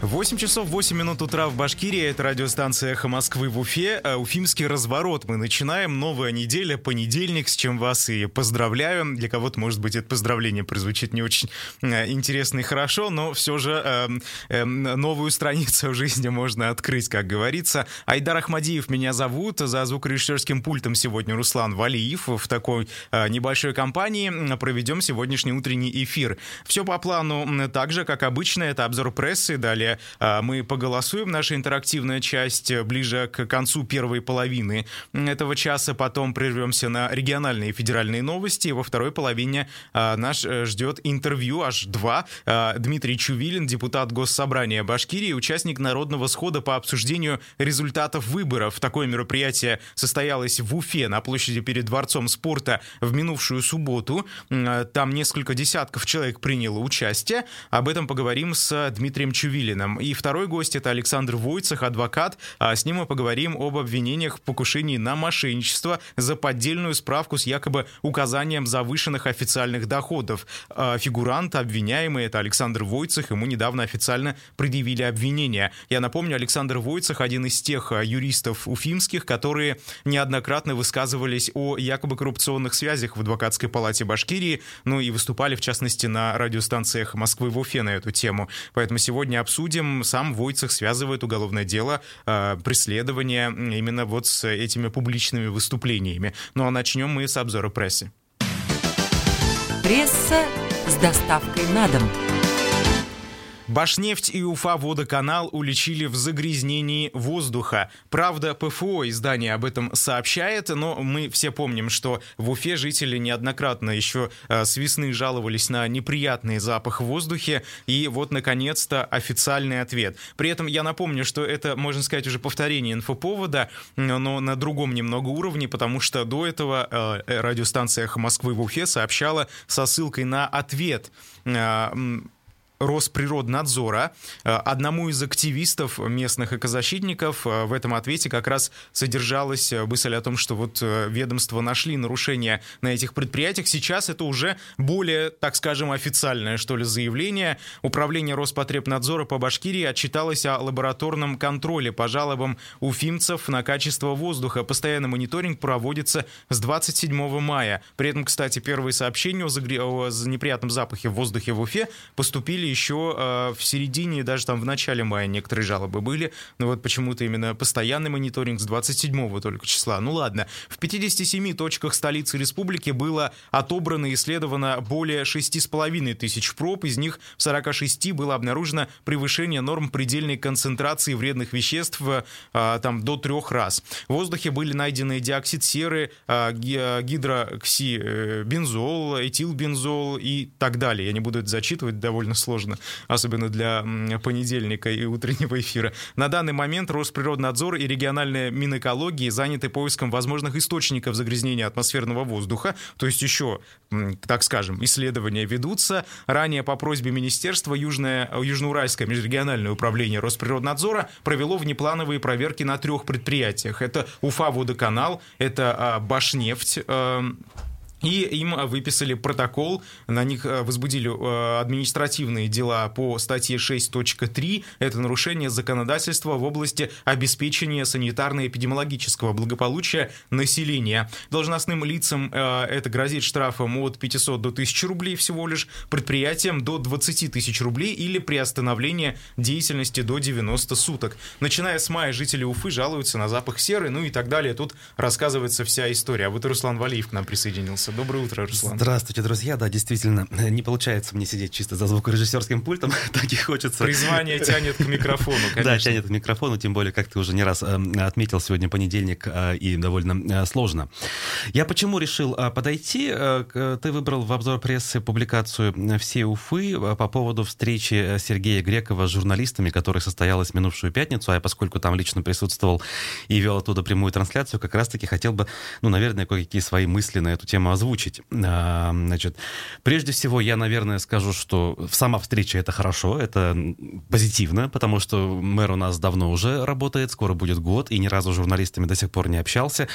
8 часов 8 минут утра в Башкирии. Это радиостанция «Эхо Москвы» в Уфе. А, уфимский разворот. Мы начинаем. Новая неделя, понедельник, с чем вас и поздравляю. Для кого-то, может быть, это поздравление прозвучит не очень а, интересно и хорошо, но все же э, э, новую страницу в жизни можно открыть, как говорится. Айдар Ахмадиев меня зовут. За звукорежиссерским пультом сегодня Руслан Валиев. В такой э, небольшой компании проведем сегодняшний утренний эфир. Все по плану так же, как обычно. Это обзор прессы, далее а, мы поголосуем. Наша интерактивная часть ближе к концу первой половины этого часа. Потом прервемся на региональные и федеральные новости. Во второй половине а, нас э, ждет интервью, аж два. А, Дмитрий Чувилин, депутат Госсобрания Башкирии, участник народного схода по обсуждению результатов выборов. Такое мероприятие состоялось в Уфе на площади перед Дворцом спорта в минувшую субботу. Там несколько десятков человек приняло участие. Об этом поговорим с Дмитрием Чувилиным. Путиным. И второй гость это Александр Войцах, адвокат. А с ним мы поговорим об обвинениях в покушении на мошенничество за поддельную справку с якобы указанием завышенных официальных доходов. А фигурант, обвиняемый, это Александр Войцах, ему недавно официально предъявили обвинения. Я напомню, Александр Войцах один из тех а, юристов уфимских, которые неоднократно высказывались о якобы коррупционных связях в адвокатской палате Башкирии, ну и выступали, в частности, на радиостанциях Москвы в Уфе на эту тему. Поэтому сегодня обсудим судьям сам Войцах связывает уголовное дело э, преследования именно вот с этими публичными выступлениями. Ну а начнем мы с обзора прессы. Пресса с доставкой на дом. Башнефть и Уфа водоканал уличили в загрязнении воздуха. Правда, ПФО издание об этом сообщает, но мы все помним, что в Уфе жители неоднократно еще э, с весны жаловались на неприятный запах в воздухе, и вот, наконец-то, официальный ответ. При этом я напомню, что это, можно сказать, уже повторение инфоповода, но на другом немного уровне, потому что до этого э, радиостанция «Эхо Москвы» в Уфе сообщала со ссылкой на ответ э, Росприроднадзора. Э, одному из активистов местных экозащитников э, в этом ответе как раз содержалась э, мысль о том, что вот ведомства нашли нарушения на этих предприятиях. Сейчас это уже более, так скажем, официальное, что ли, заявление. Управление Роспотребнадзора по Башкирии отчиталось о лабораторном контроле по жалобам уфимцев на качество воздуха. Постоянный мониторинг проводится с 27 мая. При этом, кстати, первые сообщения о, загре... о неприятном запахе в воздухе в Уфе поступили еще э, в середине, даже там в начале мая некоторые жалобы были, но вот почему-то именно постоянный мониторинг с 27 только числа. Ну ладно, в 57 точках столицы республики было отобрано и исследовано более 6,5 тысяч проб, из них в 46 было обнаружено превышение норм предельной концентрации вредных веществ э, там до трех раз. В воздухе были найдены диоксид серы, э, гидроксибензол, этилбензол и так далее. Я не буду это зачитывать, довольно сложно сложно, особенно для понедельника и утреннего эфира. На данный момент Росприроднадзор и региональная Минэкологии заняты поиском возможных источников загрязнения атмосферного воздуха, то есть еще, так скажем, исследования ведутся. Ранее по просьбе министерства Южное, Южноуральское межрегиональное управление Росприроднадзора провело внеплановые проверки на трех предприятиях. Это Уфа-водоканал, это а, Башнефть, эм, и им выписали протокол, на них э, возбудили э, административные дела по статье 6.3. Это нарушение законодательства в области обеспечения санитарно-эпидемиологического благополучия населения. Должностным лицам э, это грозит штрафом от 500 до 1000 рублей всего лишь, предприятиям до 20 тысяч рублей или приостановление деятельности до 90 суток. Начиная с мая жители Уфы жалуются на запах серы, ну и так далее. Тут рассказывается вся история. А вот Руслан Валиев к нам присоединился. Алиса. Доброе утро, Руслан. Здравствуйте, друзья. Да, действительно, не получается мне сидеть чисто за звукорежиссерским пультом, так и хочется. Призвание тянет к микрофону, конечно. Да, тянет к микрофону, тем более, как ты уже не раз э, отметил, сегодня понедельник э, и довольно э, сложно. Я почему решил подойти? Ты выбрал в обзор прессы публикацию «Все Уфы» по поводу встречи Сергея Грекова с журналистами, которая состоялась минувшую пятницу, а я, поскольку там лично присутствовал и вел оттуда прямую трансляцию, как раз-таки хотел бы, ну, наверное, кое-какие свои мысли на эту тему озвучить. А, значит, прежде всего, я, наверное, скажу, что сама встреча — это хорошо, это позитивно, потому что мэр у нас давно уже работает, скоро будет год, и ни разу с журналистами до сих пор не общался,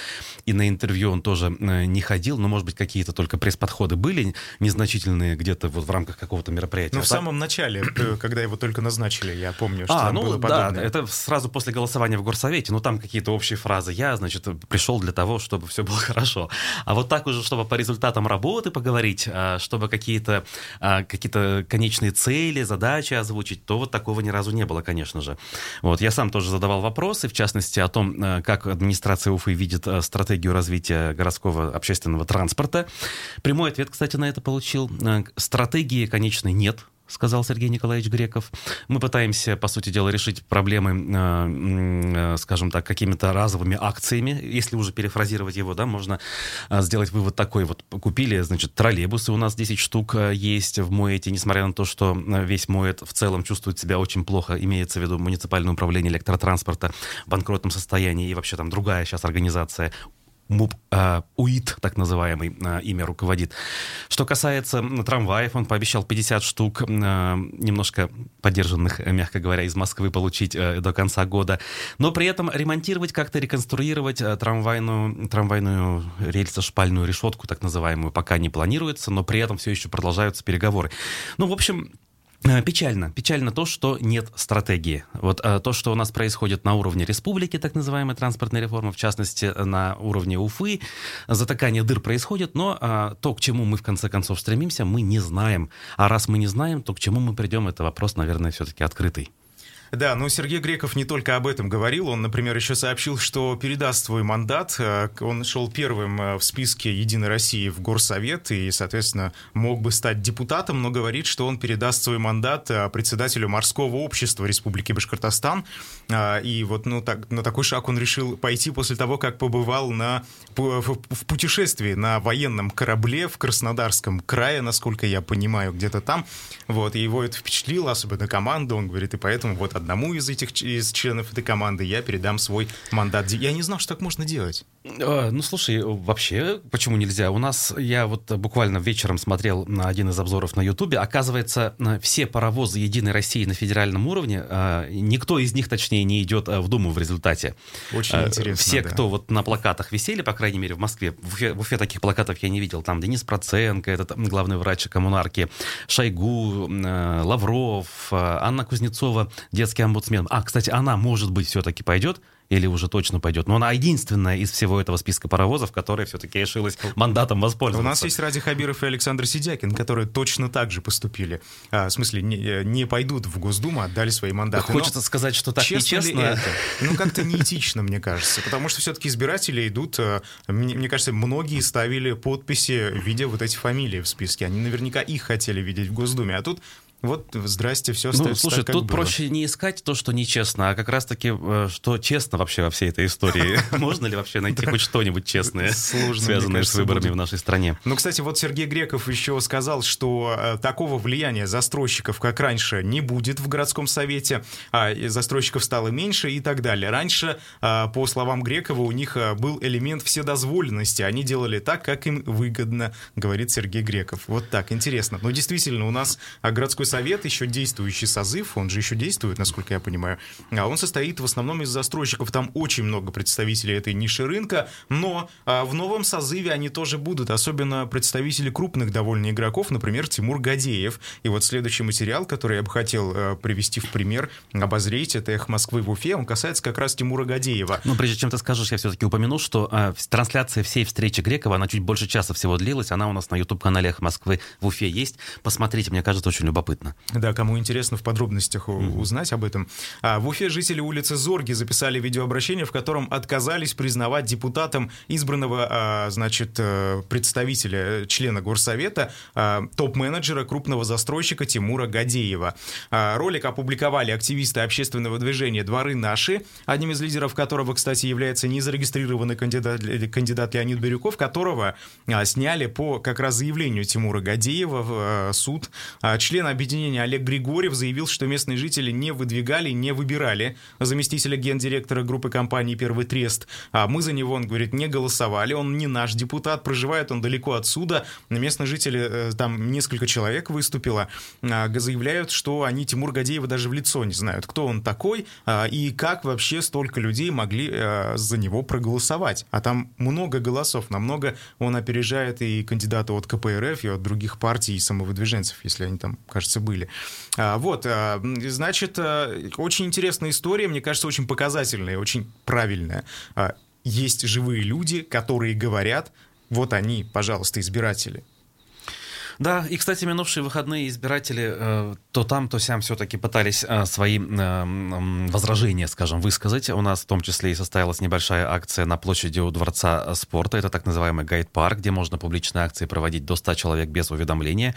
и на интервью он тоже э, не ходил, но, может быть, какие-то только пресс-подходы были незначительные где-то вот в рамках какого-то мероприятия. Ну, в самом начале, э, когда его только назначили, я помню, что а, ну, было да, подобное. это сразу после голосования в горсовете, ну, там какие-то общие фразы. Я, значит, пришел для того, чтобы все было хорошо. А вот так уже, чтобы по результатам работы поговорить, а, чтобы какие-то а, какие конечные цели, задачи озвучить, то вот такого ни разу не было, конечно же. Вот, я сам тоже задавал вопросы, в частности, о том, а, как администрация Уфы видит стратегию развития городского общественного транспорта. Прямой ответ, кстати, на это получил. Стратегии, конечно, нет сказал Сергей Николаевич Греков. Мы пытаемся, по сути дела, решить проблемы, э, э, скажем так, какими-то разовыми акциями. Если уже перефразировать его, да, можно э, сделать вывод такой. Вот купили, значит, троллейбусы у нас 10 штук есть в Моэте, несмотря на то, что весь Моэт в целом чувствует себя очень плохо, имеется в виду муниципальное управление электротранспорта в банкротном состоянии и вообще там другая сейчас организация МУП э, УИТ, так называемый, э, имя руководит. Что касается трамваев, он пообещал 50 штук, э, немножко поддержанных, мягко говоря, из Москвы получить э, до конца года. Но при этом ремонтировать, как-то реконструировать э, трамвайную, трамвайную рельсо-шпальную решетку, так называемую, пока не планируется, но при этом все еще продолжаются переговоры. Ну, в общем, печально. Печально то, что нет стратегии. Вот а, то, что у нас происходит на уровне республики, так называемая транспортная реформа, в частности, на уровне Уфы, затыкание дыр происходит, но а, то, к чему мы в конце концов стремимся, мы не знаем. А раз мы не знаем, то к чему мы придем, это вопрос, наверное, все-таки открытый. Да, но Сергей Греков не только об этом говорил, он, например, еще сообщил, что передаст свой мандат. Э, он шел первым э, в списке «Единой России» в Горсовет и, соответственно, мог бы стать депутатом, но говорит, что он передаст свой мандат э, председателю морского общества Республики Башкортостан. И вот ну, так, на такой шаг он решил пойти после того, как побывал на, в путешествии на военном корабле в Краснодарском крае, насколько я понимаю, где-то там. Вот, и его это впечатлило, особенно команду, он говорит, и поэтому вот одному из этих из членов этой команды я передам свой мандат. Я не знал, что так можно делать. А, ну, слушай, вообще, почему нельзя? У нас, я вот буквально вечером смотрел на один из обзоров на Ютубе, оказывается, все паровозы Единой России на федеральном уровне, а, никто из них, точнее, не идет а, в Думу в результате. Очень интересно, Все, да. кто вот на плакатах висели, по крайней мере, в Москве, в Уфе, в Уфе таких плакатов я не видел, там Денис Проценко, этот главный врач коммунарки, Шойгу, Лавров, Анна Кузнецова, детский омбудсмен. А, кстати, она, может быть, все-таки пойдет или уже точно пойдет. Но она единственная из всего этого списка паровозов, которая все-таки решилась мандатом воспользоваться. У нас есть Ради Хабиров и Александр Сидякин, которые точно так же поступили. А, в смысле, не, э, не пойдут в Госдуму, отдали свои мандаты. Хочется Но сказать, что так честно нечестно. Это? Ну, как-то неэтично, мне кажется. Потому что все-таки избиратели идут... Э, мне, мне кажется, многие ставили подписи, видя вот эти фамилии в списке. Они наверняка их хотели видеть в Госдуме. А тут вот, здрасте, все ну, остается слушай, так, тут было. проще не искать то, что нечестно, а как раз-таки, э, что честно вообще во всей этой истории. Можно ли вообще найти хоть что-нибудь честное, связанное с выборами в нашей стране? Ну, кстати, вот Сергей Греков еще сказал, что э, такого влияния застройщиков, как раньше, не будет в городском совете, а застройщиков стало меньше и так далее. Раньше, э, по словам Грекова, у них был элемент вседозволенности. Они делали так, как им выгодно, говорит Сергей Греков. Вот так, интересно. Но действительно, у нас городской совет, еще действующий созыв, он же еще действует, насколько я понимаю, а он состоит в основном из застройщиков. Там очень много представителей этой ниши рынка, но а, в новом созыве они тоже будут, особенно представители крупных довольно игроков, например, Тимур Гадеев. И вот следующий материал, который я бы хотел а, привести в пример, обозреть, это «Эх Москвы в Уфе», он касается как раз Тимура Гадеева. Ну, прежде чем ты скажешь, я все-таки упомяну, что а, трансляция всей встречи Грекова, она чуть больше часа всего длилась, она у нас на YouTube-канале «Эх Москвы в Уфе» есть. Посмотрите, мне кажется, очень любопытно понятно. Да, кому интересно в подробностях mm-hmm. узнать об этом. А, в Уфе жители улицы Зорги записали видеообращение, в котором отказались признавать депутатом избранного, а, значит, э, представителя, члена горсовета, а, топ-менеджера крупного застройщика Тимура Гадеева. А, ролик опубликовали активисты общественного движения «Дворы наши», одним из лидеров которого, кстати, является незарегистрированный кандидат, кандидат Леонид Бирюков, которого а, сняли по как раз заявлению Тимура Гадеева в а, суд. А, член объединения объединения Олег Григорьев заявил, что местные жители не выдвигали, не выбирали заместителя гендиректора группы компании «Первый трест». А мы за него, он говорит, не голосовали, он не наш депутат, проживает он далеко отсюда. Местные жители, э, там несколько человек выступило, а, заявляют, что они Тимур Гадеева даже в лицо не знают, кто он такой а, и как вообще столько людей могли э, за него проголосовать. А там много голосов, намного он опережает и кандидата от КПРФ, и от других партий и самовыдвиженцев, если они там, кажется, были. А, вот, значит, э, очень интересная история, мне кажется, очень показательная, очень правильная. Есть живые люди, которые говорят, вот они, пожалуйста, избиратели, да, и, кстати, минувшие выходные избиратели э, то там, то сям все-таки пытались э, свои э, возражения, скажем, высказать. У нас в том числе и состоялась небольшая акция на площади у Дворца спорта. Это так называемый гайд-парк, где можно публичные акции проводить до 100 человек без уведомления.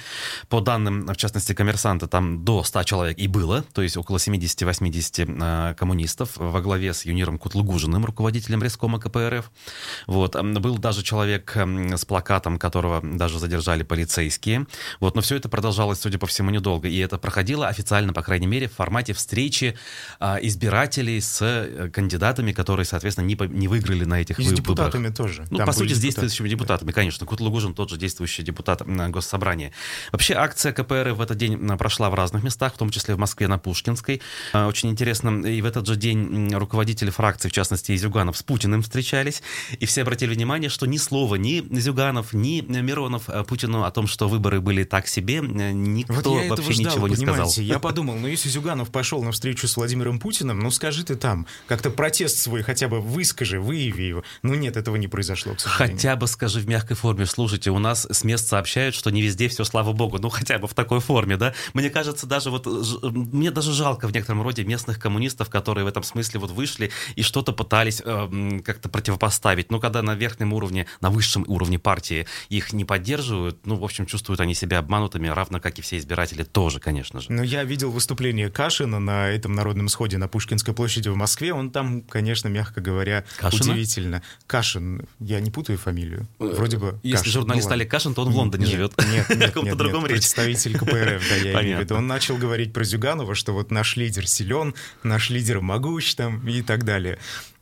По данным, в частности, коммерсанта, там до 100 человек и было, то есть около 70-80 э, коммунистов во главе с Юниром Кутлугужиным, руководителем Рескома КПРФ. Вот. Был даже человек с плакатом, которого даже задержали полицейские близкие. Вот, но все это продолжалось, судя по всему, недолго. И это проходило официально, по крайней мере, в формате встречи а, избирателей с э, кандидатами, которые, соответственно, не, не выиграли на этих и выборах. с депутатами тоже. Ну, Там по сути, с действующими депутатами, да. конечно. Кутлугужин тот же действующий депутат Госсобрания. Вообще, акция КПР в этот день прошла в разных местах, в том числе в Москве на Пушкинской. А, очень интересно, и в этот же день руководители фракции, в частности, Изюганов, с Путиным встречались, и все обратили внимание, что ни слова ни Зюганов, ни Миронов а, Путину о том, что выборы были так себе, никто вот вообще ждал, ничего не сказал. Я подумал, ну если Зюганов пошел на встречу с Владимиром Путиным, ну скажи ты там, как-то протест свой хотя бы выскажи, выяви его. Ну нет, этого не произошло, к сожалению. Хотя бы скажи в мягкой форме, слушайте, у нас с мест сообщают, что не везде все, слава богу, ну хотя бы в такой форме, да? Мне кажется, даже вот, мне даже жалко в некотором роде местных коммунистов, которые в этом смысле вот вышли и что-то пытались э, как-то противопоставить. Ну, когда на верхнем уровне, на высшем уровне партии их не поддерживают, ну, в общем, чувствуют они себя обманутыми, равно как и все избиратели тоже, конечно же. Но я видел выступление Кашина на этом народном сходе на Пушкинской площади в Москве. Он там, конечно, мягко говоря, Кашина? удивительно. Кашин, я не путаю фамилию. Э, Вроде бы Если Кашин. журналист ну, Олег Кашин, то он в Лондоне нет, живет. Нет, нет, каком-то нет, другом нет, речи. представитель КПРФ, да, я имею в виду. Он начал говорить про Зюганова, что вот наш лидер силен, наш лидер могущ там и так далее.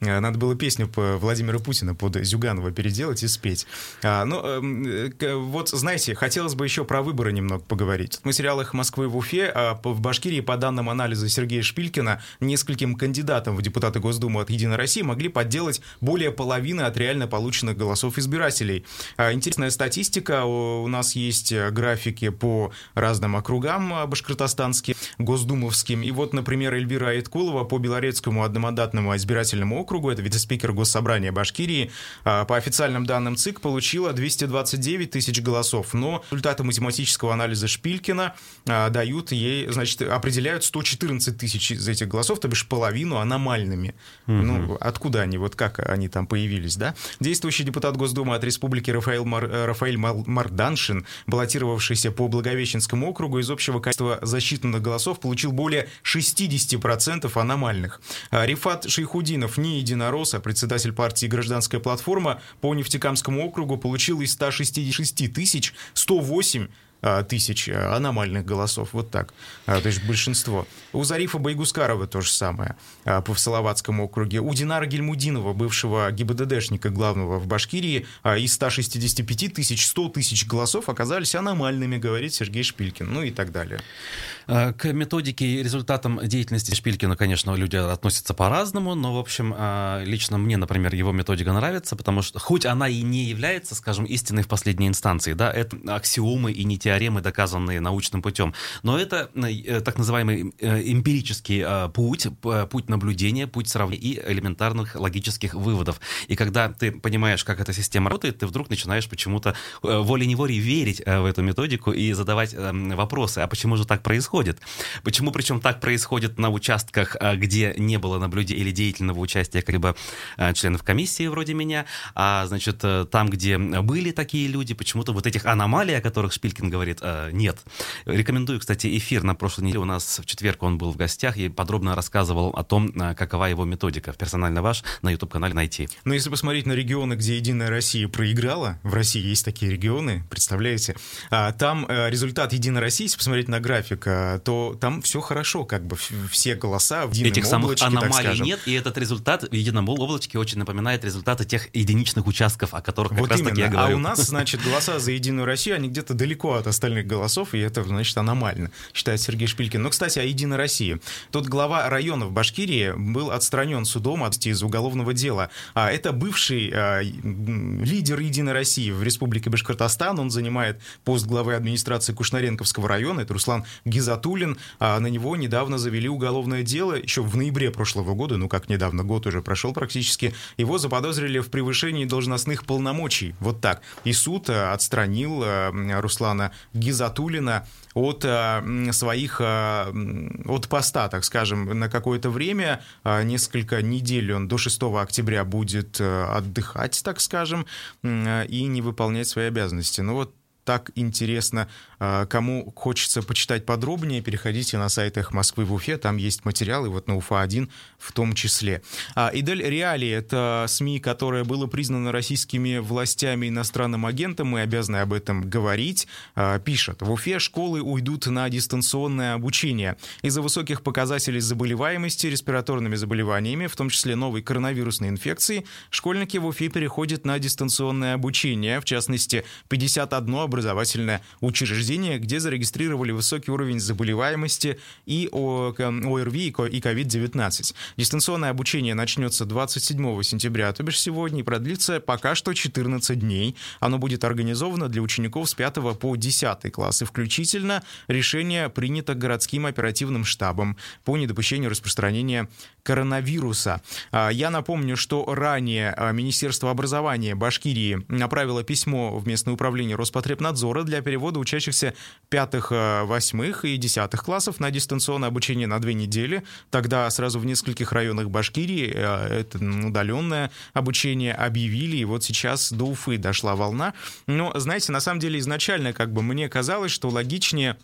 А, Надо было песню по Владимира Путина под Зюганова переделать и спеть. А, ну, эм, к- вот, знаете, хотелось бы еще про выборы немного поговорить. В материалах Москвы в Уфе а, в Башкирии, по данным анализа Сергея Шпилькина, нескольким кандидатам в депутаты Госдумы от «Единой России» могли подделать более половины от реально полученных голосов избирателей. А, Интересная статистика. У нас есть э, графики по разным округам а, башкортостанским, госдумовским. И вот, например, Эльвира Айткулова по Белорецкому одномандатному избирательному округу, это вице-спикер Госсобрания Башкирии, а, по официальным данным ЦИК получила 229 тысяч голосов, но результаты математического анализа Шпилькина а, дают ей, значит, определяют 114 тысяч из этих голосов, то бишь половину аномальными. Ну, откуда они, вот как они там появились, да? Действующий депутат Госдумы от Республики Рафаэль, Мар- э, Рафаэль Марданшин, баллотировавшийся по Благовещенскому округу, из общего количества засчитанных голосов получил более 60% аномальных. А Рифат Шейхудинов, не единорос, а председатель партии «Гражданская платформа» по Нефтекамскому округу получил из 166 тысяч 108 а, тысяч а, аномальных голосов. Вот так. А, То есть большинство. У Зарифа Байгускарова то же самое а, по Салаватскому округе. У Динара Гельмудинова, бывшего ГИБДДшника главного в Башкирии, а, из 165 тысяч 100 тысяч голосов оказались аномальными, говорит Сергей Шпилькин. Ну и так далее. Э, К методике и результатам деятельности Шпилькина, конечно, люди относятся по-разному, но, в общем, э, лично мне, например, его методика нравится, потому что, хоть она и не является, скажем, истиной в последней инстанции, да, это аксиомы и не теоремы, доказанные научным путем, но это э, так называемый э, эмпирический э, путь, путь наблюдения, путь сравнения и элементарных логических выводов. И когда ты понимаешь, как эта система работает, ты вдруг начинаешь почему-то э, волей-неволей верить э, в эту методику и задавать э, вопросы, а почему же так происходит? Почему причем так происходит на участках, э, где не было наблюдения или деятельного участия либо членов комиссии вроде меня, а значит э, там, где были такие люди, почему-то вот этих аномалий, о которых Шпилькин говорит, говорит э, нет. Рекомендую, кстати, эфир на прошлой неделе. У нас в четверг он был в гостях и подробно рассказывал о том, э, какова его методика. Персонально ваш на YouTube-канале найти. Но если посмотреть на регионы, где Единая Россия проиграла, в России есть такие регионы, представляете, а, там э, результат Единой России, если посмотреть на график, э, то там все хорошо, как бы все голоса в едином Этих самых облачке, аномалий нет, и этот результат в едином облачке очень напоминает результаты тех единичных участков, о которых как Вот раз именно. таки я говорю. А у нас, значит, голоса за Единую Россию, они где-то далеко от остальных голосов, и это, значит, аномально, считает Сергей Шпилькин. Но, кстати, о Единой России. Тут глава района в Башкирии был отстранен судом от из уголовного дела. А это бывший а, лидер Единой России в Республике Башкортостан. Он занимает пост главы администрации Кушнаренковского района. Это Руслан Гизатулин. А на него недавно завели уголовное дело, еще в ноябре прошлого года, ну как недавно, год уже прошел практически. Его заподозрили в превышении должностных полномочий. Вот так. И суд а, отстранил а, Руслана Гизатулина от э, своих, э, от поста, так скажем, на какое-то время, э, несколько недель он до 6 октября будет отдыхать, так скажем, и не выполнять свои обязанности. Ну вот так интересно, кому хочется почитать подробнее, переходите на сайт «Эх Москвы» в Уфе, там есть материалы, вот на УФА-1 в том числе. А, Идель Реали — это СМИ, которое было признано российскими властями иностранным агентом, мы обязаны об этом говорить, а, пишет, в Уфе школы уйдут на дистанционное обучение. Из-за высоких показателей заболеваемости респираторными заболеваниями, в том числе новой коронавирусной инфекции, школьники в Уфе переходят на дистанционное обучение, в частности, 51 образовательное учреждение, где зарегистрировали высокий уровень заболеваемости и ОРВИ и COVID-19. Дистанционное обучение начнется 27 сентября, то бишь сегодня, и продлится пока что 14 дней. Оно будет организовано для учеников с 5 по 10 классы включительно. Решение принято городским оперативным штабом по недопущению распространения коронавируса. А, я напомню, что ранее а, Министерство образования Башкирии направило письмо в местное управление Роспотребнадзора для перевода учащихся пятых, а, восьмых и десятых классов на дистанционное обучение на две недели. Тогда сразу в нескольких районах Башкирии это удаленное обучение объявили, и вот сейчас до Уфы дошла волна. Но, знаете, на самом деле изначально как бы мне казалось, что логичнее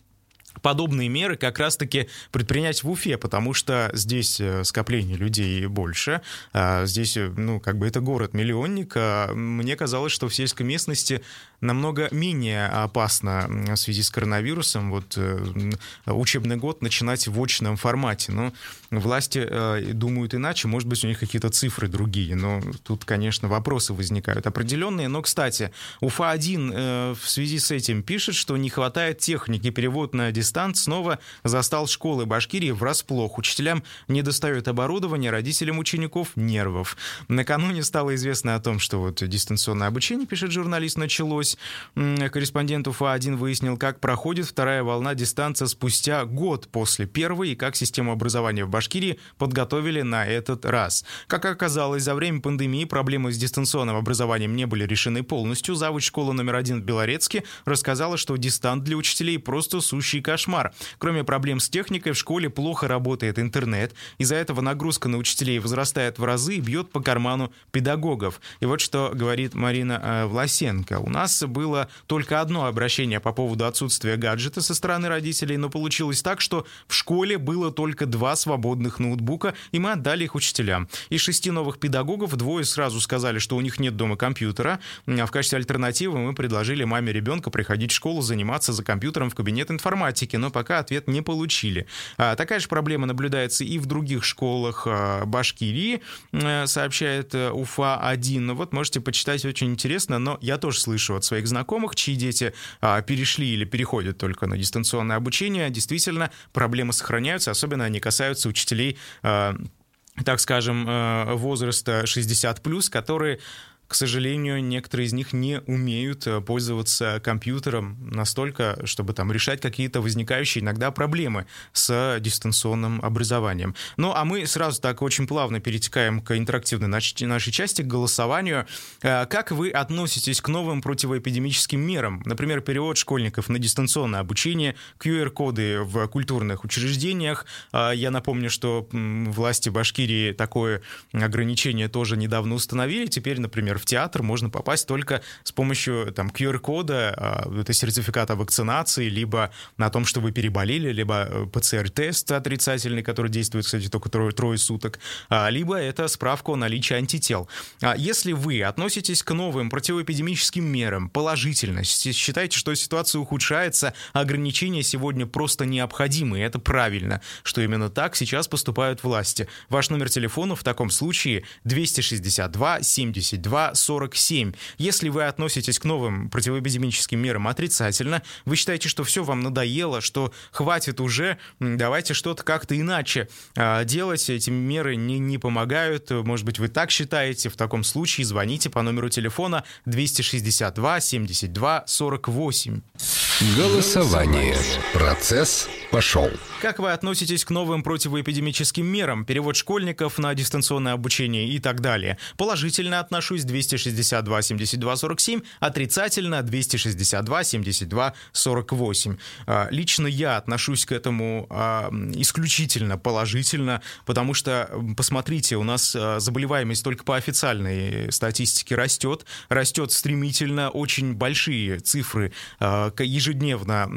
подобные меры как раз-таки предпринять в Уфе, потому что здесь э, скопление людей больше, а здесь, э, ну, как бы это город-миллионник. А мне казалось, что в сельской местности намного менее опасно в связи с коронавирусом вот э, учебный год начинать в очном формате. Но власти думают иначе, может быть, у них какие-то цифры другие, но тут, конечно, вопросы возникают определенные. Но, кстати, Уфа-1 в связи с этим пишет, что не хватает техники, перевод на дистант снова застал школы Башкирии врасплох. Учителям не достает оборудования, родителям учеников нервов. Накануне стало известно о том, что вот дистанционное обучение, пишет журналист, началось. Корреспондент УФА-1 выяснил, как проходит вторая волна дистанция спустя год после первой и как систему образования в Башкирии подготовили на этот раз. Как оказалось, за время пандемии проблемы с дистанционным образованием не были решены полностью. Завуч школы номер один в Белорецке рассказала, что дистант для учителей просто сущий кошмар. Кроме проблем с техникой, в школе плохо работает интернет. Из-за этого нагрузка на учителей возрастает в разы и бьет по карману педагогов. И вот что говорит Марина э, Власенко. У нас было только одно обращение по поводу отсутствия гаджета со стороны родителей, но получилось так, что в школе было только два свободных ноутбука, и мы отдали их учителям. Из шести новых педагогов двое сразу сказали, что у них нет дома компьютера. А в качестве альтернативы мы предложили маме ребенка приходить в школу заниматься за компьютером в кабинет информатики но пока ответ не получили. А, такая же проблема наблюдается и в других школах а, Башкирии, э, сообщает э, УФА-1. Ну вот можете почитать, очень интересно, но я тоже слышу от своих знакомых, чьи дети а, перешли или переходят только на дистанционное обучение, действительно проблемы сохраняются, особенно они касаются учителей так скажем, э, возраста 60+, которые к сожалению, некоторые из них не умеют э, пользоваться компьютером настолько, чтобы там решать какие-то возникающие иногда проблемы с дистанционным образованием. Ну, а мы сразу так очень плавно перетекаем к интерактивной нашей части, к голосованию. Э, как вы относитесь к новым противоэпидемическим мерам? Например, перевод школьников на дистанционное обучение, QR-коды в культурных учреждениях. Э, я напомню, что власти Башкирии такое ограничение тоже недавно установили. Теперь, например, в театр можно попасть только с помощью там QR-кода, а, это сертификата вакцинации, либо на том, что вы переболели, либо э, ПЦР-тест отрицательный, который действует, кстати, только трое, трое суток, а, либо это справка о наличии антител. А если вы относитесь к новым противоэпидемическим мерам положительно, считаете, что ситуация ухудшается, ограничения сегодня просто необходимы, и это правильно, что именно так сейчас поступают власти. Ваш номер телефона в таком случае 262 72 47. Если вы относитесь к новым противоэпидемическим мерам отрицательно, вы считаете, что все вам надоело, что хватит уже, давайте что-то как-то иначе а, делать, эти меры не, не помогают, может быть, вы так считаете, в таком случае звоните по номеру телефона 262 72 48. Голосование. Процесс пошел. Как вы относитесь к новым противоэпидемическим мерам, перевод школьников на дистанционное обучение и так далее? Положительно отношусь 262 72 47, отрицательно 262 72 48. Лично я отношусь к этому а, исключительно положительно, потому что, посмотрите, у нас а, заболеваемость только по официальной статистике растет, растет стремительно, очень большие цифры а, ежедневно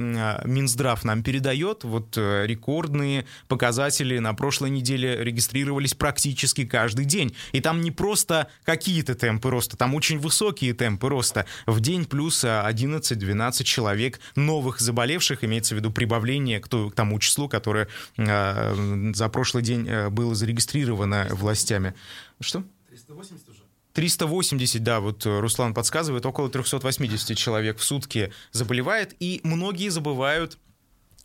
Минздрав нам передает, вот э, рекордные показатели на прошлой неделе регистрировались практически каждый день. И там не просто какие-то темпы роста, там очень высокие темпы роста. В день плюс 11-12 человек новых заболевших, имеется в виду прибавление к тому числу, которое э, за прошлый день э, было зарегистрировано властями. Что? 380 уже. 380, да, вот Руслан подсказывает, около 380 человек в сутки заболевает, и многие забывают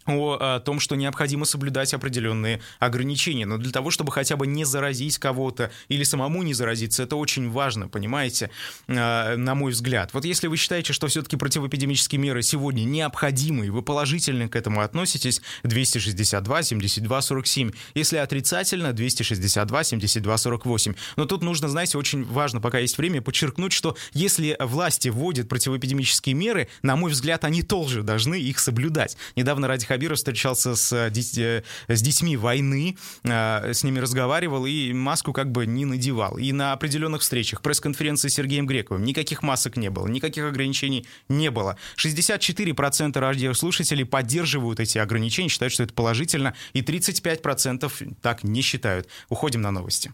о, том, что необходимо соблюдать определенные ограничения. Но для того, чтобы хотя бы не заразить кого-то или самому не заразиться, это очень важно, понимаете, а, на мой взгляд. Вот если вы считаете, что все-таки противоэпидемические меры сегодня необходимы, и вы положительно к этому относитесь, 262, 72, 47. Если отрицательно, 262, 72, 48. Но тут нужно, знаете, очень важно, пока есть время, подчеркнуть, что если власти вводят противоэпидемические меры, на мой взгляд, они тоже должны их соблюдать. Недавно ради Хабиров встречался с, э, э, с детьми войны, э, с ними разговаривал и маску как бы не надевал. И на определенных встречах, пресс-конференции с Сергеем Грековым, никаких масок не было, никаких ограничений не было. 64% радиослушателей поддерживают эти ограничения, считают, что это положительно, и 35% так не считают. Уходим на новости.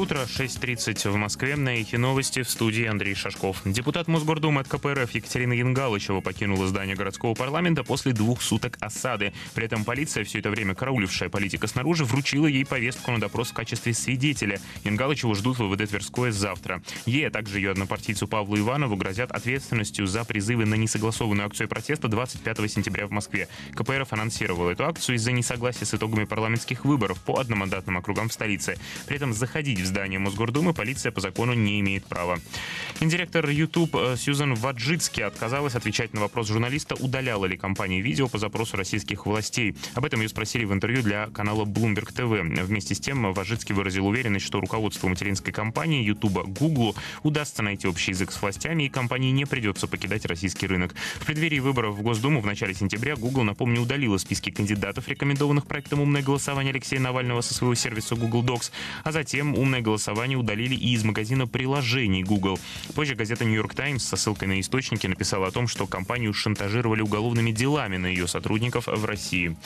Утро, 6.30 в Москве. На эти новости в студии Андрей Шашков. Депутат Мосгордумы от КПРФ Екатерина Янгалычева покинула здание городского парламента после двух суток осады. При этом полиция, все это время караулившая политика снаружи, вручила ей повестку на допрос в качестве свидетеля. Янгалычеву ждут в ВВД Тверское завтра. Ей, а также ее однопартийцу Павлу Иванову грозят ответственностью за призывы на несогласованную акцию протеста 25 сентября в Москве. КПРФ анонсировал эту акцию из-за несогласия с итогами парламентских выборов по одномандатным округам в столице. При этом заходить в здание Мосгордумы полиция по закону не имеет права. Директор YouTube э, Сьюзан Ваджицки отказалась отвечать на вопрос журналиста, удаляла ли компания видео по запросу российских властей. Об этом ее спросили в интервью для канала Bloomberg TV. Вместе с тем Ваджицкий выразил уверенность, что руководству материнской компании YouTube Google удастся найти общий язык с властями, и компании не придется покидать российский рынок. В преддверии выборов в Госдуму в начале сентября Google, напомню, удалила списки кандидатов, рекомендованных проектом «Умное голосование» Алексея Навального со своего сервиса Google Docs, а затем умное голосование удалили и из магазина приложений Google. Позже газета New York Times со ссылкой на источники написала о том, что компанию шантажировали уголовными делами на ее сотрудников в России.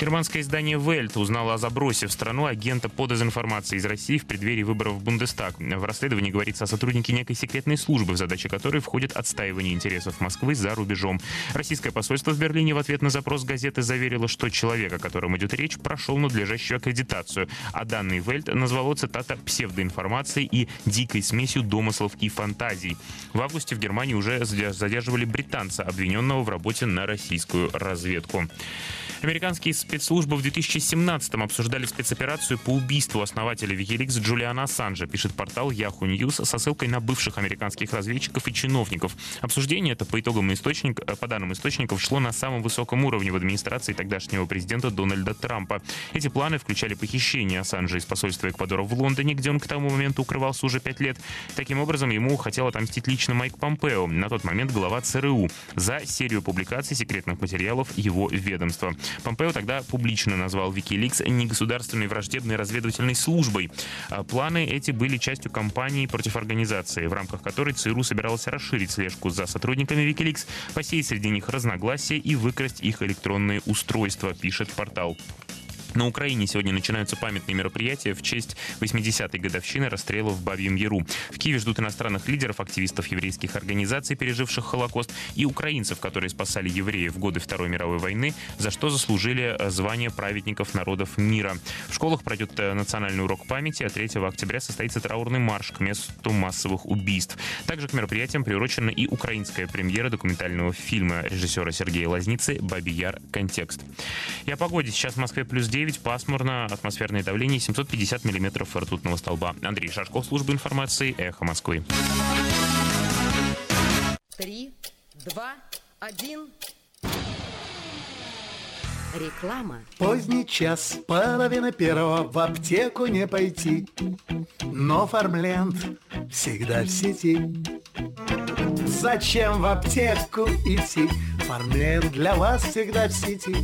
Германское издание Welt узнало о забросе в страну агента по дезинформации из России в преддверии выборов в Бундестаг. В расследовании говорится о сотруднике некой секретной службы, в задачи которой входит отстаивание интересов Москвы за рубежом. Российское посольство в Берлине в ответ на запрос газеты заверило, что человек, о котором идет речь, прошел надлежащую аккредитацию, а данный Вельт назвало, цитата, псевдоинформацией и дикой смесью домыслов и фантазий. В августе в Германии уже задерживали британца, обвиненного в работе на российскую разведку. Американские спецслужбы в 2017-м обсуждали спецоперацию по убийству основателя Wikileaks Джулиана Ассанжа, пишет портал Yahoo News со ссылкой на бывших американских разведчиков и чиновников. Обсуждение это по итогам источник, э, по данным источников шло на самом высоком уровне в администрации тогдашнего президента Дональда Трампа. Эти планы включали похищение Ассанжа из посольства Эквадора в Лондоне, где он к тому моменту укрывался уже пять лет. Таким образом, ему хотел отомстить лично Майк Помпео, на тот момент глава ЦРУ, за серию публикаций секретных материалов его ведомства. Помпео тогда публично назвал Wikileaks негосударственной враждебной разведывательной службой. А планы эти были частью кампании против организации, в рамках которой ЦРУ собиралась расширить слежку за сотрудниками Wikileaks, посеять среди них разногласия и выкрасть их электронные устройства, пишет портал. На Украине сегодня начинаются памятные мероприятия в честь 80-й годовщины расстрела в Бабьем Яру. В Киеве ждут иностранных лидеров, активистов еврейских организаций, переживших Холокост, и украинцев, которые спасали евреев в годы Второй мировой войны, за что заслужили э, звание праведников народов мира. В школах пройдет э, национальный урок памяти, а 3 октября состоится траурный марш к месту массовых убийств. Также к мероприятиям приурочена и украинская премьера документального фильма режиссера Сергея Лазницы «Бабий Яр. Контекст». И о погоде. Сейчас в Москве плюс 9, 9, пасмурно, атмосферное давление 750 миллиметров ртутного столба. Андрей Шашков, служба информации, Эхо Москвы. Три, два, один. Реклама. Поздний час, половина первого, в аптеку не пойти. Но фармленд всегда в сети. Зачем в аптеку идти? Фармленд для вас всегда в сети.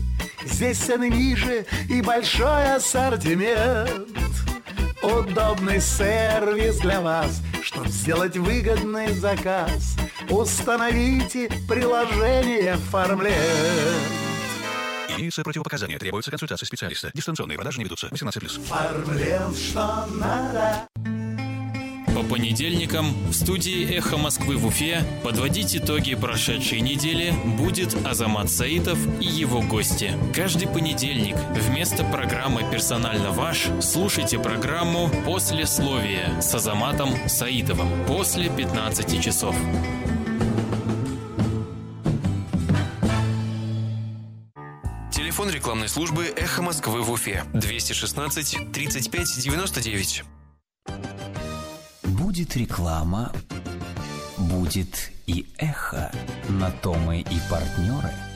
Здесь цены ниже и большой ассортимент. Удобный сервис для вас, чтобы сделать выгодный заказ. Установите приложение «Фармлент». Имеются противопоказания. Требуется консультация специалиста. Дистанционные продажи не ведутся. 18+. Фармлент, что надо. По понедельникам в студии «Эхо Москвы» в Уфе подводить итоги прошедшей недели будет Азамат Саитов и его гости. Каждый понедельник вместо программы «Персонально ваш» слушайте программу «Послесловие» с Азаматом Саитовым после 15 часов. Телефон рекламной службы «Эхо Москвы» в Уфе 216 35 99. Будет реклама, будет и эхо. На то мы и партнеры.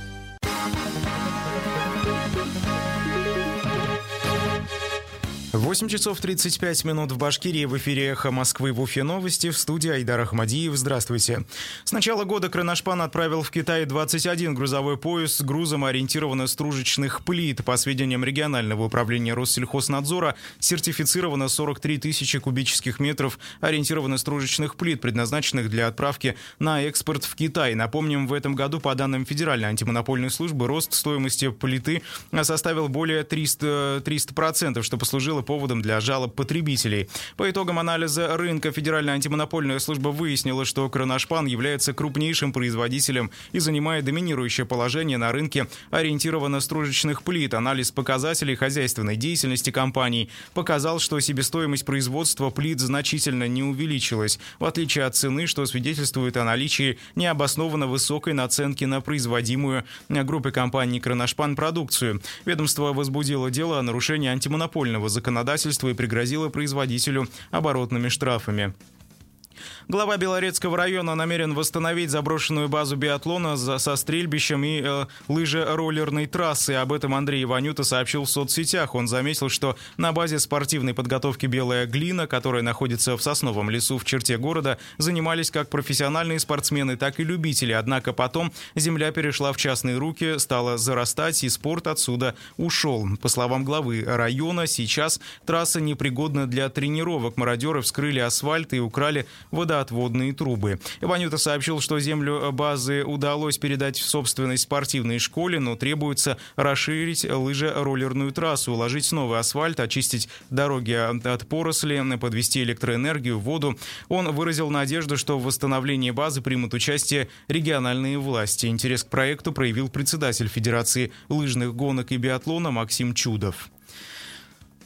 Восемь часов 35 минут в Башкирии. В эфире «Эхо Москвы» в Уфе новости. В студии Айдар Ахмадиев. Здравствуйте. С начала года Кронашпан отправил в Китай 21 грузовой поезд с грузом ориентированно-стружечных плит. По сведениям регионального управления Россельхознадзора, сертифицировано 43 тысячи кубических метров ориентированно-стружечных плит, предназначенных для отправки на экспорт в Китай. Напомним, в этом году, по данным Федеральной антимонопольной службы, рост стоимости плиты составил более 300%, 300% что послужило поводом для жалоб потребителей. По итогам анализа рынка Федеральная антимонопольная служба выяснила, что Кронашпан является крупнейшим производителем и занимает доминирующее положение на рынке ориентированно-стружечных плит. Анализ показателей хозяйственной деятельности компаний показал, что себестоимость производства плит значительно не увеличилась, в отличие от цены, что свидетельствует о наличии необоснованно высокой наценки на производимую группой компаний Кронашпан продукцию. Ведомство возбудило дело о нарушении антимонопольного законодательства законодательства и пригрозила производителю оборотными штрафами. Глава Белорецкого района намерен восстановить заброшенную базу биатлона со стрельбищем и э, лыжероллерной трассы. Об этом Андрей Иванюта сообщил в соцсетях. Он заметил, что на базе спортивной подготовки «Белая глина», которая находится в Сосновом лесу в черте города, занимались как профессиональные спортсмены, так и любители. Однако потом земля перешла в частные руки, стала зарастать, и спорт отсюда ушел. По словам главы района, сейчас трасса непригодна для тренировок. Мародеры вскрыли асфальт и украли водоотводные трубы. Иванюта сообщил, что землю базы удалось передать в собственность спортивной школе, но требуется расширить лыжероллерную трассу, уложить новый асфальт, очистить дороги от поросли, подвести электроэнергию, воду. Он выразил надежду, что в восстановлении базы примут участие региональные власти. Интерес к проекту проявил председатель Федерации лыжных гонок и биатлона Максим Чудов.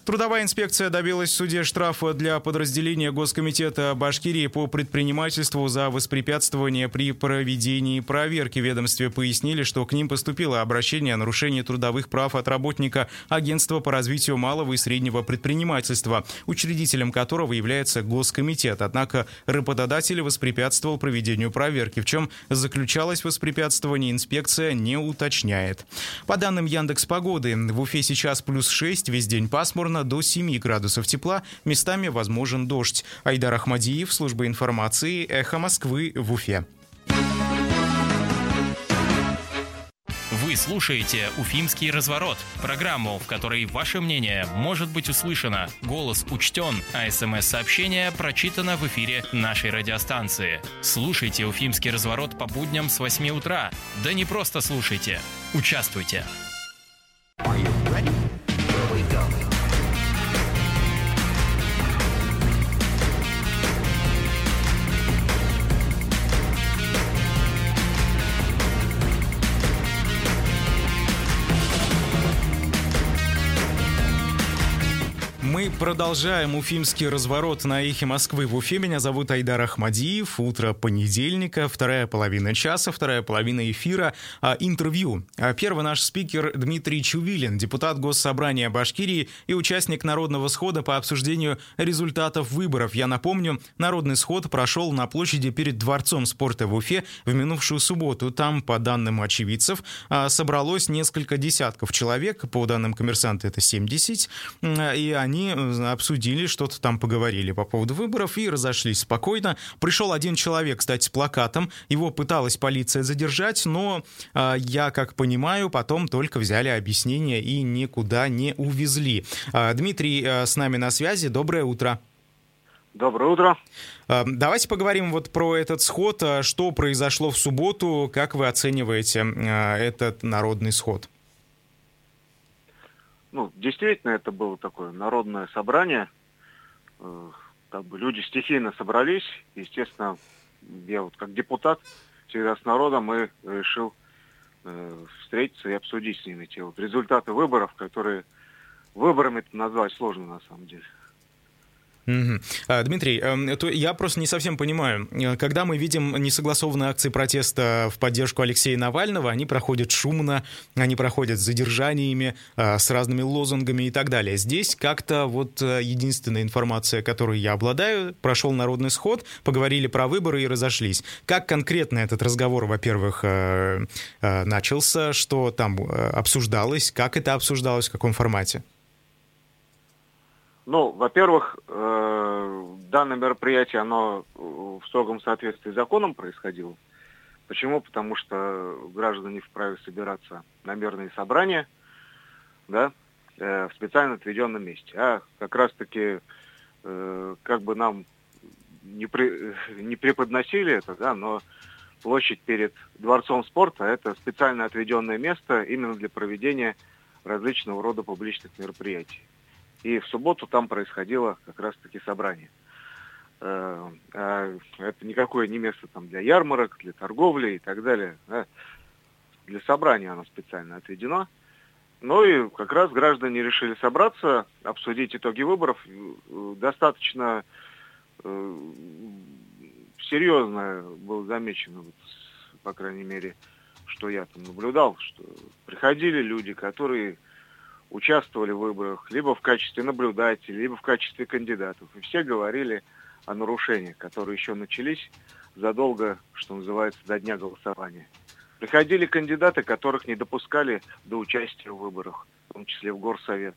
Трудовая инспекция добилась в суде штрафа для подразделения Госкомитета Башкирии по предпринимательству за воспрепятствование при проведении проверки. Ведомстве пояснили, что к ним поступило обращение о нарушении трудовых прав от работника Агентства по развитию малого и среднего предпринимательства, учредителем которого является Госкомитет. Однако работодатель воспрепятствовал проведению проверки. В чем заключалось воспрепятствование, инспекция не уточняет. По данным Яндекс Погоды, в Уфе сейчас плюс 6, весь день пасмурно, до 7 градусов тепла, местами возможен дождь. Айдар Ахмадиев, служба информации, Эхо Москвы в Уфе. Вы слушаете «Уфимский разворот» – программу, в которой ваше мнение может быть услышано, голос учтен, а СМС-сообщение прочитано в эфире нашей радиостанции. Слушайте «Уфимский разворот» по будням с 8 утра. Да не просто слушайте, участвуйте. Мы продолжаем уфимский разворот на эхе Москвы в Уфе. Меня зовут Айдар Ахмадиев. Утро понедельника, вторая половина часа, вторая половина эфира. А, интервью. А, первый наш спикер Дмитрий Чувилин, депутат Госсобрания Башкирии и участник Народного схода по обсуждению результатов выборов. Я напомню, Народный сход прошел на площади перед Дворцом спорта в Уфе в минувшую субботу. Там, по данным очевидцев, а, собралось несколько десятков человек. По данным коммерсанта это 70. И они э, обсудили, что-то там поговорили по поводу выборов и разошлись спокойно. Пришел один человек, кстати, с плакатом. Его пыталась полиция задержать, но э, я, как понимаю, потом только взяли объяснение и никуда не увезли. Э, Дмитрий э, с нами на связи. Доброе утро. Доброе утро. Э, Давайте поговорим вот про этот сход. Э, Что произошло в субботу? Как вы оцениваете э, этот народный сход? Ну, действительно, это было такое народное собрание. Э, Как бы люди стихийно собрались. Естественно, я вот как депутат всегда с народом и решил э, встретиться и обсудить с ними те вот результаты выборов, которые выборами это назвать сложно на самом деле. А, Дмитрий, эм, я просто не совсем понимаю, э, когда мы видим несогласованные акции протеста в поддержку Алексея Навального, они проходят шумно, они проходят с задержаниями, а, с разными лозунгами и так далее. Здесь как-то вот э, единственная информация, которой я обладаю, прошел народный сход, поговорили про выборы и разошлись. Как конкретно этот разговор, во-первых, э, э, начался, что там э, обсуждалось, как это обсуждалось, в каком формате? Ну, во-первых, э, данное мероприятие, оно э, в строгом соответствии с законом происходило. Почему? Потому что граждане вправе собираться на мирные собрания, да, э, в специально отведенном месте. А как раз-таки, как бы нам не, при- не преподносили это, да, но площадь перед Дворцом спорта – это специально отведенное место именно для проведения различного рода публичных мероприятий. И в субботу там происходило как раз-таки собрание. Э, а Это никакое не место там для ярмарок, для торговли и так далее. да. Для собрания оно специально отведено. Ну и как раз граждане решили собраться, обсудить итоги выборов. Э, Достаточно э, серьезно было замечено, по крайней мере, что я там наблюдал, что приходили люди, которые участвовали в выборах либо в качестве наблюдателей, либо в качестве кандидатов. И все говорили о нарушениях, которые еще начались задолго, что называется, до дня голосования. Приходили кандидаты, которых не допускали до участия в выборах, в том числе в Горсовет.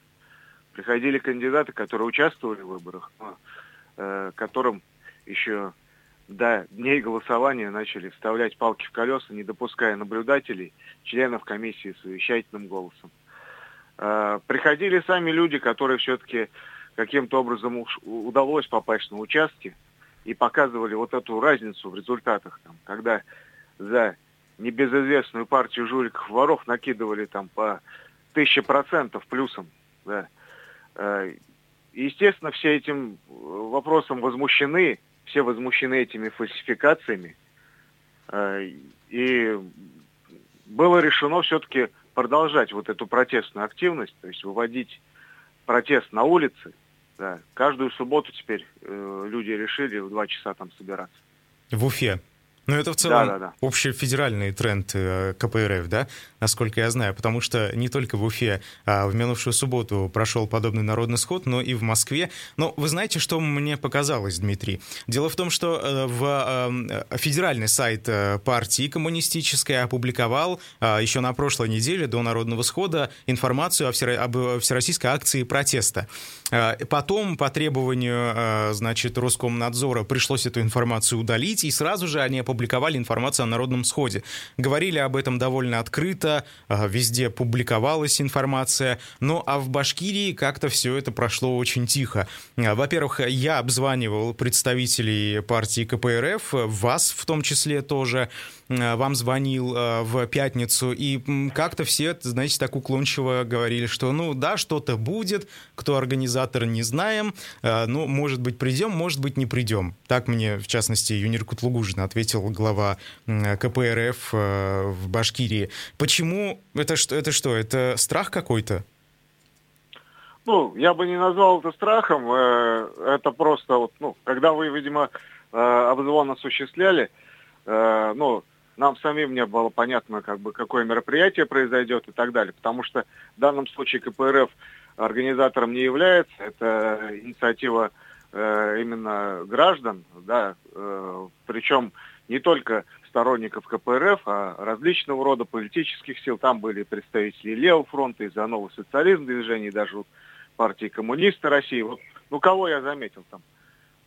Приходили кандидаты, которые участвовали в выборах, но э, которым еще до дней голосования начали вставлять палки в колеса, не допуская наблюдателей, членов комиссии с совещательным голосом. Э, Приходили сами люди, которые все-таки каким-то образом удалось попасть на участки и показывали вот эту разницу в результатах, там, когда за небезызвестную партию жуликов-воров накидывали там по тысяче процентов плюсом. Да. И, Естественно, все этим э, вопросом возмущены, все возмущены этими фальсификациями. Э, И было решено все-таки продолжать вот эту протестную активность, то есть выводить протест на улице, да, каждую субботу теперь э, люди решили в два часа там собираться. В Уфе. Ну, это в целом Да, да, да. общефедеральный тренд э, КПРФ, да, насколько я знаю, потому что не только в Уфе, а в минувшую субботу прошел подобный народный сход, но и в Москве. Но вы знаете, что мне показалось, Дмитрий? Дело в том, что э, в э, федеральный сайт партии коммунистической опубликовал еще на прошлой неделе до народного схода информацию об всероссийской акции протеста. Потом по требованию, значит, Роскомнадзора пришлось эту информацию удалить, и сразу же они опубликовали информацию о народном сходе. Говорили об этом довольно открыто, э, везде публиковалась информация, ну а в Башкирии как-то все это прошло очень тихо. Э, Во-первых, я обзванивал представителей партии КПРФ, вас в том числе тоже, вам звонил э, в пятницу, и как-то все, знаете, так уклончиво говорили, что ну да, что-то будет, кто организатор, не знаем, э, ну, может быть, придем, может быть, не придем. Так мне, в частности, Юнир Кутлугужин ответил глава КПРФ э, в Башкирии. Почему? Это что? Это, что? это страх какой-то? Ну, я бы не назвал это страхом, э, это просто вот, ну, когда вы, видимо, э, обзвон осуществляли, э, ну, нам самим не было понятно, как бы, какое мероприятие произойдет и так далее, потому что в данном случае КПРФ организатором не является, это инициатива э, именно граждан, да, э, причем не только сторонников КПРФ, а различного рода политических сил. Там были представители Левого фронта, из-за нового социализма движения, даже вот партии коммунисты России. Вот, ну, кого я заметил там?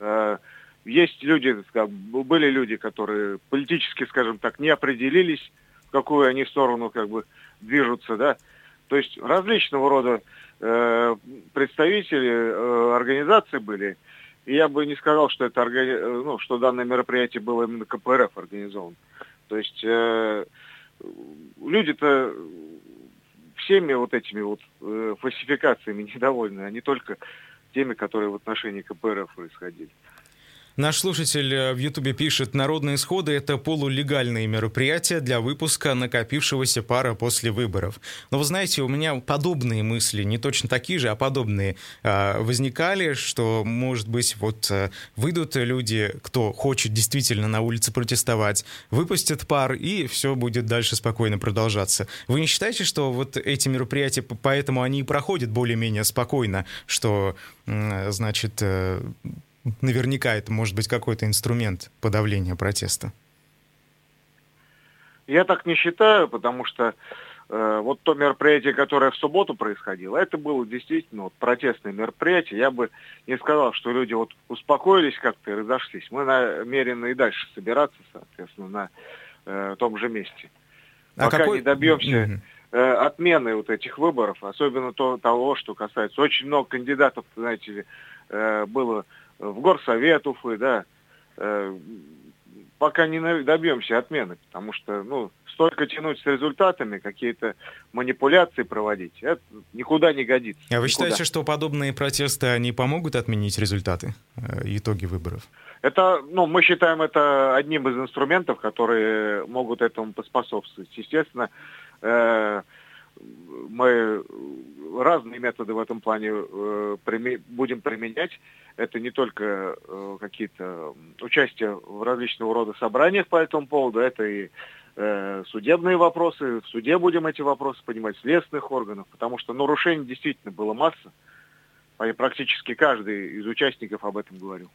Э, есть люди, были люди, которые политически, скажем так, не определились, в какую они сторону как бы движутся, да. То есть различного рода э, представители э, организаций были. И я бы не сказал, что это органи... э, ну, что данное мероприятие было именно КПРФ организовано. То есть э, люди-то всеми вот этими вот э, фальсификациями недовольны, а не только теми, которые в отношении КПРФ происходили. Наш слушатель э, в Ютубе пишет, народные сходы – это полулегальные мероприятия для выпуска накопившегося пара после выборов. Но вы знаете, у меня подобные мысли, не точно такие же, а подобные, э, возникали, что, может быть, вот э, выйдут люди, кто хочет действительно на улице протестовать, выпустят пар, и все будет дальше спокойно продолжаться. Вы не считаете, что вот эти мероприятия, поэтому они и проходят более-менее спокойно, что, м, значит, э, наверняка это может быть какой-то инструмент подавления протеста. Я так не считаю, потому что э, вот то мероприятие, которое в субботу происходило, это было действительно вот, протестное мероприятие. Я бы не сказал, что люди вот успокоились как-то и разошлись. Мы намерены и дальше собираться, соответственно, на э, том же месте. А Пока какой- не добьемся э, отмены вот этих выборов, особенно то, того, что касается очень много кандидатов, знаете ли, э, было в горсовет Уфы, да, э, пока не добьемся отмены, потому что, ну, столько тянуть с результатами, какие-то манипуляции проводить, это никуда не годится. А вы Никуда. считаете, что подобные протесты, они помогут отменить результаты, э, итоги выборов? Это, ну, мы считаем это одним из инструментов, которые могут этому поспособствовать. Естественно, э, мы разные методы в этом плане э, приме- будем применять. Это не только э, какие-то участия в различного рода собраниях по этому поводу, это и э, судебные вопросы. В суде будем эти вопросы поднимать, следственных органов, потому что нарушений действительно было масса. И практически каждый из участников об этом говорил.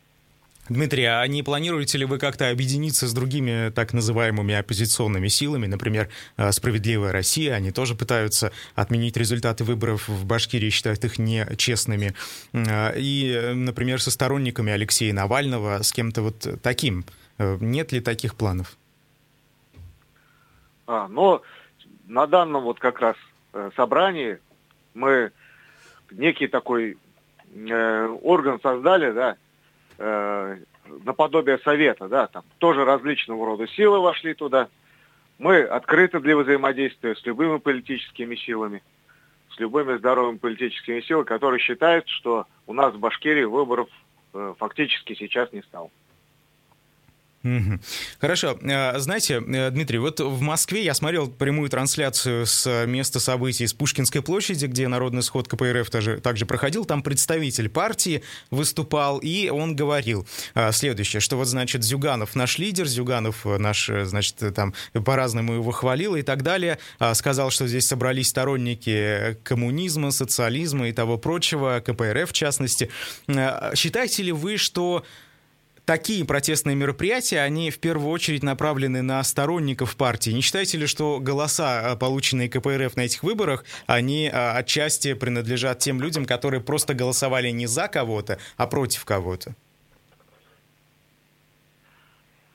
Дмитрий, а не планируете ли вы как-то объединиться с другими так называемыми оппозиционными силами, например, э, «Справедливая Россия», они тоже пытаются отменить результаты выборов в Башкирии, считают их нечестными, Э, и, например, со сторонниками Алексея Навального, с кем-то вот таким. Э, Нет ли таких планов? А, но на данном вот как раз собрании мы некий такой э, орган создали, да, э, наподобие совета, да, там тоже различного рода силы вошли туда. Мы открыты для взаимодействия с любыми политическими силами, с любыми здоровыми политическими силами, которые считают, что у нас в Башкирии выборов э, фактически сейчас не стало. Хорошо. Э, знаете, э, Дмитрий, вот в Москве я смотрел прямую трансляцию с места событий с Пушкинской площади, где народный сход КПРФ также, также проходил. Там представитель партии выступал, и он говорил э, следующее, что вот, значит, Зюганов наш лидер, Зюганов наш, значит, там по-разному его хвалил и так далее. Сказал, что здесь собрались сторонники коммунизма, социализма и того прочего, КПРФ в частности. Считаете ли вы, что такие протестные мероприятия, они в первую очередь направлены на сторонников партии. Не считаете ли, что голоса, полученные КПРФ на этих выборах, они а, отчасти принадлежат тем людям, которые просто голосовали не за кого-то, а против кого-то?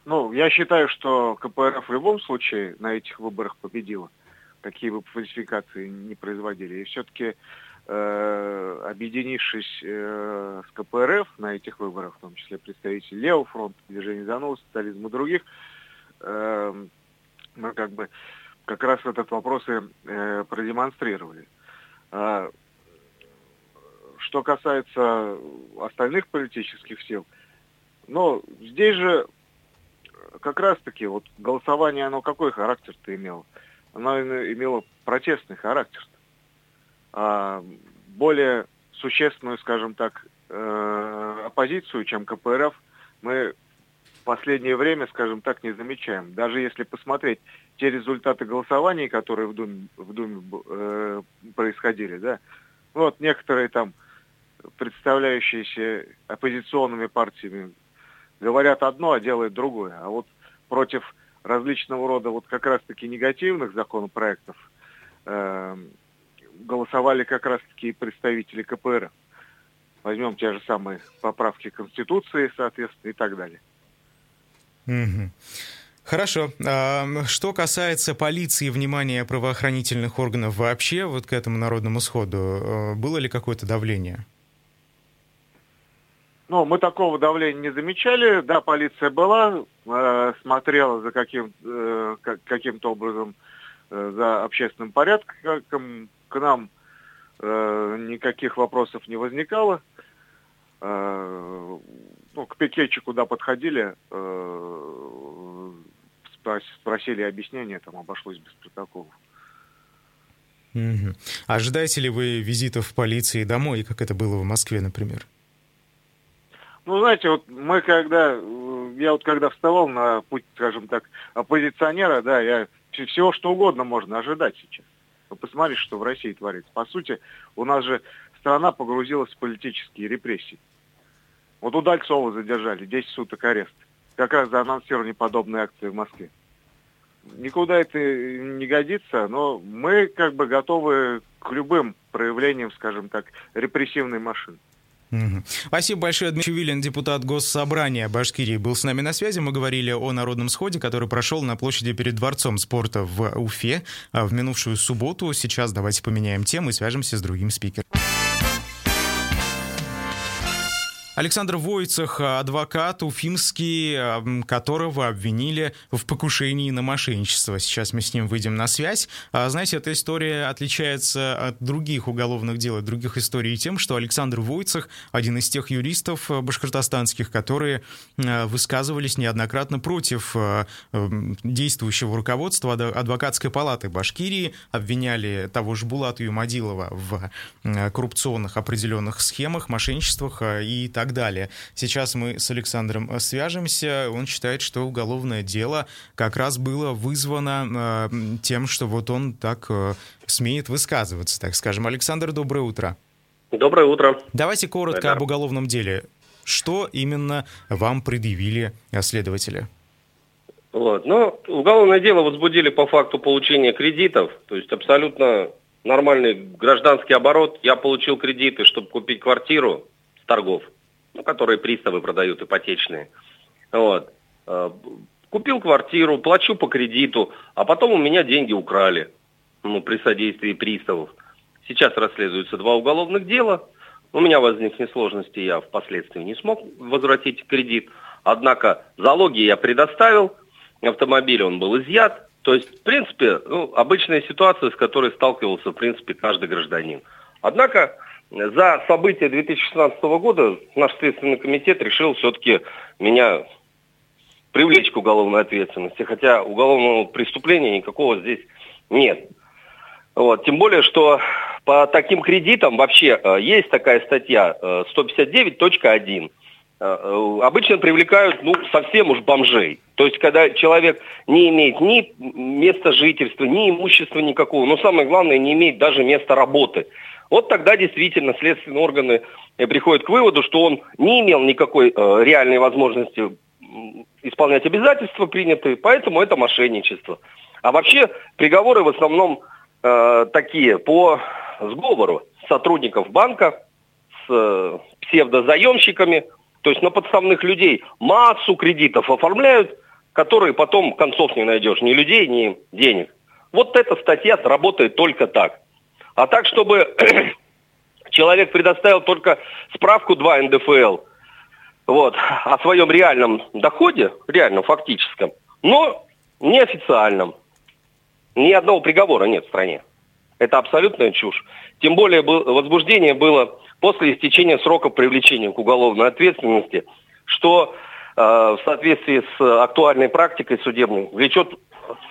Ну, я считаю, что КПРФ в любом случае на этих выборах победила, какие бы фальсификации не производили. И все-таки э, объединившись э, с КПРФ на этих выборах, в том числе представители Левого фронта, Движения за новый социализм и других, э, мы как бы как раз этот вопрос и э, продемонстрировали. А, что касается остальных политических сил, ну, здесь же как раз-таки вот голосование, оно какой характер-то имело? Оно имело протестный характер. А, более существенную, скажем так, э, оппозицию, чем КПРФ, мы в последнее время, скажем так, не замечаем. Даже если посмотреть те результаты голосований, которые в Думе, в Думе э, происходили, да, вот некоторые там представляющиеся оппозиционными партиями говорят одно, а делают другое. А вот против различного рода вот как раз-таки негативных законопроектов э, голосовали как раз-таки представители КПР. Возьмем те же самые поправки Конституции, соответственно, и так далее. Угу. Хорошо. А, что касается полиции внимания правоохранительных органов вообще вот к этому народному сходу, э, было ли какое-то давление? Ну, мы такого давления не замечали. Да, полиция была, э, смотрела за каким, э, каким-то образом за общественным порядком, к нам э, никаких вопросов не возникало. Э, ну, к пикетчику, куда подходили, э, спросили объяснение, там обошлось без протоколов. Угу. Ожидаете ли вы визитов полиции домой, как это было в Москве, например? Ну, знаете, вот мы когда, я вот когда вставал на путь, скажем так, оппозиционера, да, я всего что угодно можно ожидать сейчас. Вы посмотрите, что в России творится. По сути, у нас же страна погрузилась в политические репрессии. Вот Удальцова задержали, 10 суток арест. Как раз за анонсирование подобной акции в Москве. Никуда это не годится, но мы как бы готовы к любым проявлениям, скажем так, репрессивной машины. Спасибо большое. Дмитрий Чувилин, депутат Госсобрания Башкирии, был с нами на связи. Мы говорили о народном сходе, который прошел на площади перед Дворцом спорта в Уфе а, в минувшую субботу. Сейчас давайте поменяем тему и свяжемся с другим спикером. Александр Войцах, адвокат уфимский, которого обвинили в покушении на мошенничество. Сейчас мы с ним выйдем на связь. А, знаете, эта история отличается от других уголовных дел, от других историй тем, что Александр Войцах один из тех юристов э, башкортостанских, которые э, высказывались неоднократно против э, действующего руководства адвокатской палаты Башкирии, обвиняли того же Булата Юмадилова в коррупционных определенных схемах, мошенничествах и так так далее. Сейчас мы с Александром э, свяжемся. Он считает, что уголовное дело как раз было вызвано э, тем, что вот он так э, смеет высказываться, так скажем. Александр, доброе утро. Доброе утро. Давайте коротко да. об уголовном деле. Что именно вам предъявили следователи? Вот. Ну, уголовное дело возбудили по факту получения кредитов, то есть абсолютно нормальный гражданский оборот. Я получил кредиты, чтобы купить квартиру с торгов ну, которые приставы продают ипотечные. Вот. Э, купил квартиру, плачу по кредиту, а потом у меня деньги украли ну, при содействии приставов. Сейчас расследуются два уголовных дела. У меня возникли сложности, я впоследствии не смог возвратить кредит. Однако залоги я предоставил, автомобиль он был изъят. То есть, в принципе, ну, обычная ситуация, с которой сталкивался, в принципе, каждый гражданин. Однако за события 2016 года наш Следственный комитет решил все-таки меня привлечь к уголовной ответственности, хотя уголовного преступления никакого здесь нет. Вот. Тем более, что по таким кредитам вообще э, есть такая статья э, 159.1. Э, обычно привлекают ну, совсем уж бомжей. То есть, когда человек не имеет ни места жительства, ни имущества никакого, но самое главное, не имеет даже места работы. Вот тогда действительно следственные органы приходят к выводу, что он не имел никакой э, реальной возможности исполнять обязательства принятые, поэтому это мошенничество. А вообще приговоры в основном э, такие по сговору сотрудников банка с э, псевдозаемщиками, то есть на подставных людей массу кредитов оформляют, которые потом концов не найдешь, ни людей, ни денег. Вот эта статья работает только так. А так, чтобы человек предоставил только справку 2 НДФЛ вот, о своем реальном доходе, реальном фактическом, но неофициальном. Ни одного приговора нет в стране. Это абсолютная чушь. Тем более возбуждение было после истечения срока привлечения к уголовной ответственности, что э, в соответствии с актуальной практикой судебной влечет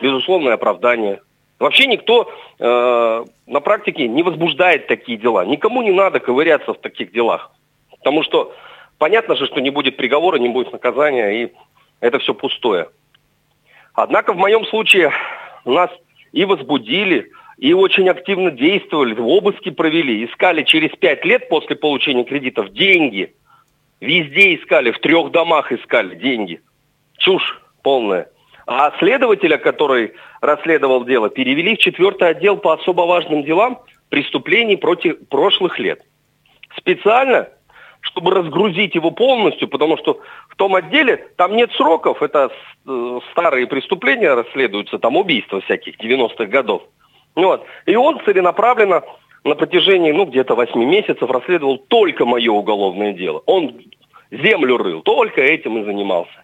безусловное оправдание. Вообще никто э, на практике не возбуждает такие дела. Никому не надо ковыряться в таких делах. Потому что понятно же, что не будет приговора, не будет наказания, и это все пустое. Однако в моем случае нас и возбудили, и очень активно действовали, обыски провели, искали через пять лет после получения кредитов деньги. Везде искали, в трех домах искали деньги. Чушь полная. А следователя, который расследовал дело, перевели в четвертый отдел по особо важным делам преступлений против прошлых лет. Специально, чтобы разгрузить его полностью, потому что в том отделе там нет сроков, это э, старые преступления расследуются, там убийства всяких 90-х годов. Вот. И он целенаправленно на протяжении, ну, где-то 8 месяцев расследовал только мое уголовное дело. Он землю рыл, только этим и занимался.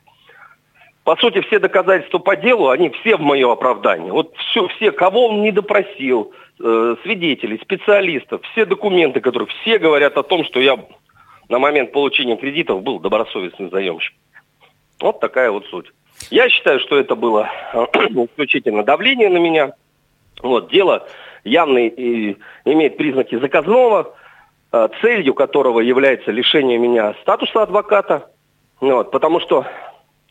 По сути, все доказательства по делу, они все в мое оправдание. Вот все, все кого он не допросил, э, свидетелей, специалистов, все документы, которые все говорят о том, что я на момент получения кредитов был добросовестный заемщик. Вот такая вот суть. Я считаю, что это было исключительно давление на меня, вот, дело явно и имеет признаки заказного, э, целью которого является лишение меня статуса адвоката. Вот, потому что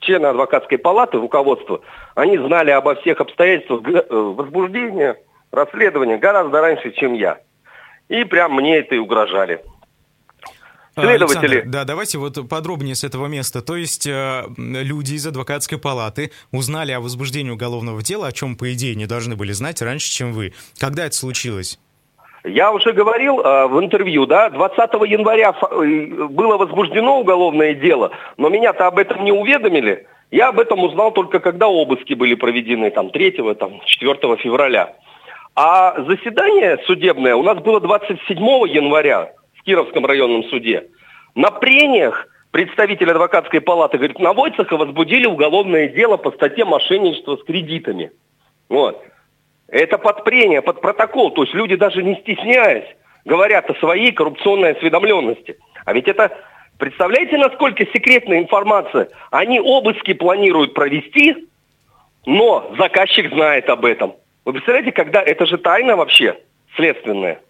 члены адвокатской палаты, руководство, они знали обо всех обстоятельствах э, возбуждения, расследования гораздо раньше, чем я. И прям мне это и угрожали. А, Следователи. Александр, да, давайте вот подробнее с этого места. То есть э, люди из адвокатской палаты узнали о возбуждении уголовного дела, о чем, по идее, не должны были знать раньше, чем вы. Когда это случилось? Я уже говорил э, в интервью, да, 20 января э, было возбуждено уголовное дело, но меня-то об этом не уведомили. Я об этом узнал только когда обыски были проведены, там, 3 там, 4 февраля. А заседание судебное у нас было 27 января. Кировском районном суде. На прениях представитель адвокатской палаты говорит, на Войцеха возбудили уголовное дело по статье мошенничества с кредитами. Вот. Это под прение, под протокол. То есть люди даже не стесняясь говорят о своей коррупционной осведомленности. А ведь это, представляете, насколько секретная информация? Они обыски планируют провести, но заказчик знает об этом. Вы представляете, когда это же тайна вообще следственная.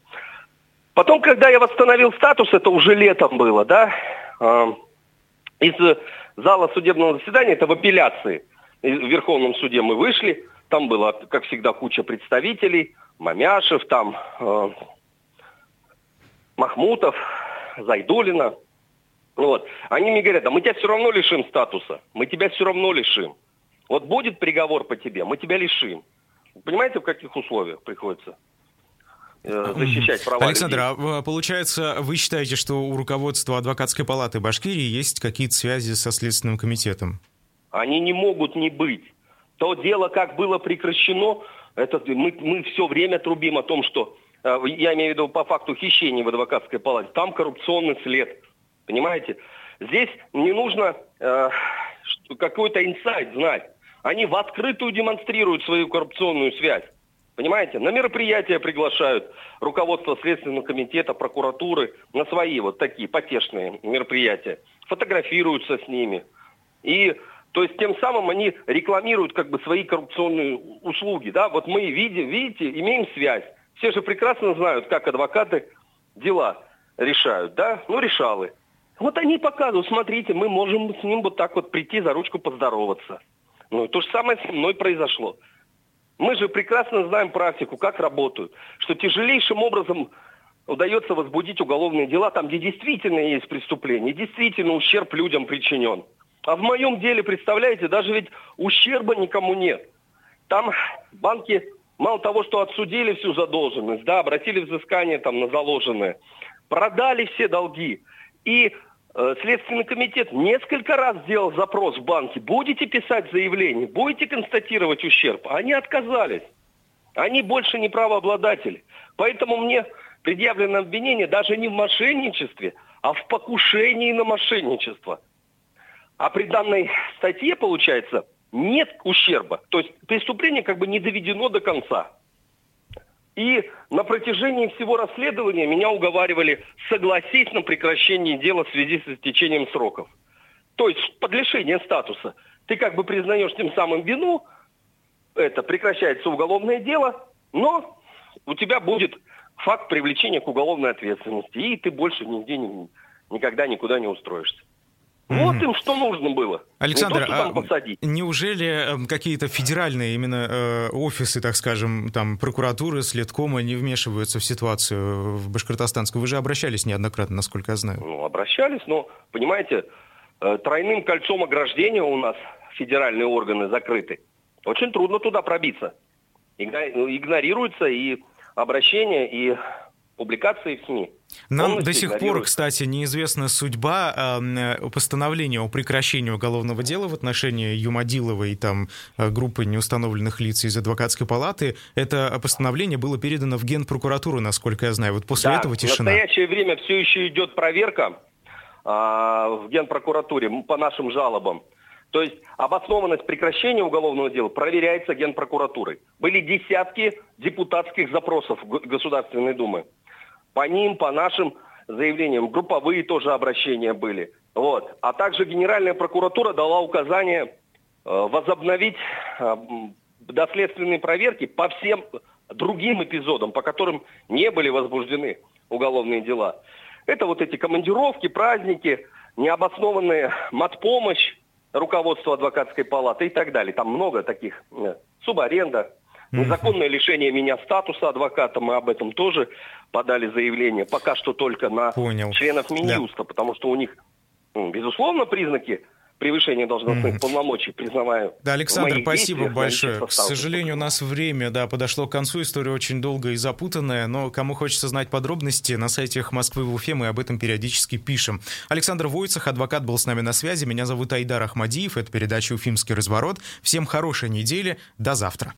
Потом, когда я восстановил статус, это уже летом было, да, из зала судебного заседания, это в апелляции, в Верховном суде мы вышли, там было, как всегда, куча представителей, Мамяшев, там э, Махмутов, Зайдулина. Вот. Они мне говорят, а мы тебя все равно лишим статуса, мы тебя все равно лишим. Вот будет приговор по тебе, мы тебя лишим. Понимаете, в каких условиях приходится? Э, защищать права Александр, людей. а получается, вы считаете, что у руководства адвокатской палаты Башкирии есть какие-то связи со Следственным комитетом? Они не могут не быть. То дело, как было прекращено, это мы, мы все время трубим о том, что, э, я имею в виду по факту хищения в адвокатской палате, там коррупционный след. Понимаете? Здесь не нужно э, какой-то инсайт знать. Они в открытую демонстрируют свою коррупционную связь. Понимаете, на мероприятия приглашают руководство Следственного комитета, прокуратуры, на свои вот такие потешные мероприятия. Фотографируются с ними. И То есть тем самым они рекламируют как бы свои коррупционные услуги. Да? Вот мы видим, видите, имеем связь. Все же прекрасно знают, как адвокаты дела решают, да? Ну, решалы. Вот они показывают, смотрите, мы можем с ним вот так вот прийти за ручку поздороваться. Ну, то же самое со мной произошло. Мы же прекрасно знаем практику, как работают, что тяжелейшим образом удается возбудить уголовные дела там, где действительно есть преступление, действительно ущерб людям причинен. А в моем деле, представляете, даже ведь ущерба никому нет. Там банки мало того, что отсудили всю задолженность, да, обратили взыскание там на заложенное, продали все долги. И э, Следственный комитет несколько раз сделал запрос в банке. Будете писать заявление, будете констатировать ущерб. Они отказались. Они больше не правообладатели. Поэтому мне предъявлено обвинение даже не в мошенничестве, а в покушении на мошенничество. А при данной статье, получается, нет ущерба. То есть преступление как бы не доведено до конца. И на протяжении всего расследования меня уговаривали согласить на прекращение дела в связи с истечением сроков. То есть под лишение статуса. Ты как бы признаешь тем самым вину, это прекращается уголовное дело, но у тебя будет факт привлечения к уголовной ответственности, и ты больше нигде никогда никуда не устроишься. Вот им что нужно было. Александр, не то, а неужели эм, какие-то федеральные именно э, офисы, так скажем, там прокуратуры, следкома не вмешиваются в ситуацию в Башкортостанскую? Вы же обращались неоднократно, насколько я знаю. Ну, обращались, но, понимаете, э, тройным кольцом ограждения у нас федеральные органы закрыты. Очень трудно туда пробиться. Ну, игнорируются и обращения, и публикации в СМИ. Нам до сих пор, кстати, неизвестна судьба э, постановления о прекращении уголовного дела в отношении Юмадилова и там э, группы неустановленных лиц из адвокатской палаты. Это постановление было передано в Генпрокуратуру, насколько я знаю. Вот после да, этого тишина. В настоящее время все еще идет проверка э, в Генпрокуратуре по нашим жалобам. То есть обоснованность прекращения уголовного дела проверяется Генпрокуратурой. Были десятки депутатских запросов Государственной Думы. По ним, по нашим заявлениям, групповые тоже обращения были. Вот. А также Генеральная прокуратура дала указание э, возобновить э, доследственные проверки по всем другим эпизодам, по которым не были возбуждены уголовные дела. Это вот эти командировки, праздники, необоснованная матпомощь руководства адвокатской палаты и так далее. Там много таких. Э, субаренда, Незаконное лишение меня статуса адвоката, мы об этом тоже подали заявление. Пока что только на Понял. членов Минюста, да. потому что у них, безусловно, признаки превышение должностных mm. полномочий, признаваю. Да, Александр, спасибо большое. К сожалению, у нас время да, подошло к концу. История очень долгая и запутанная, но кому хочется знать подробности, на сайте Москвы в Уфе мы об этом периодически пишем. Александр Войцах, адвокат, был с нами на связи. Меня зовут Айдар Ахмадиев. Это передача «Уфимский разворот». Всем хорошей недели. До завтра.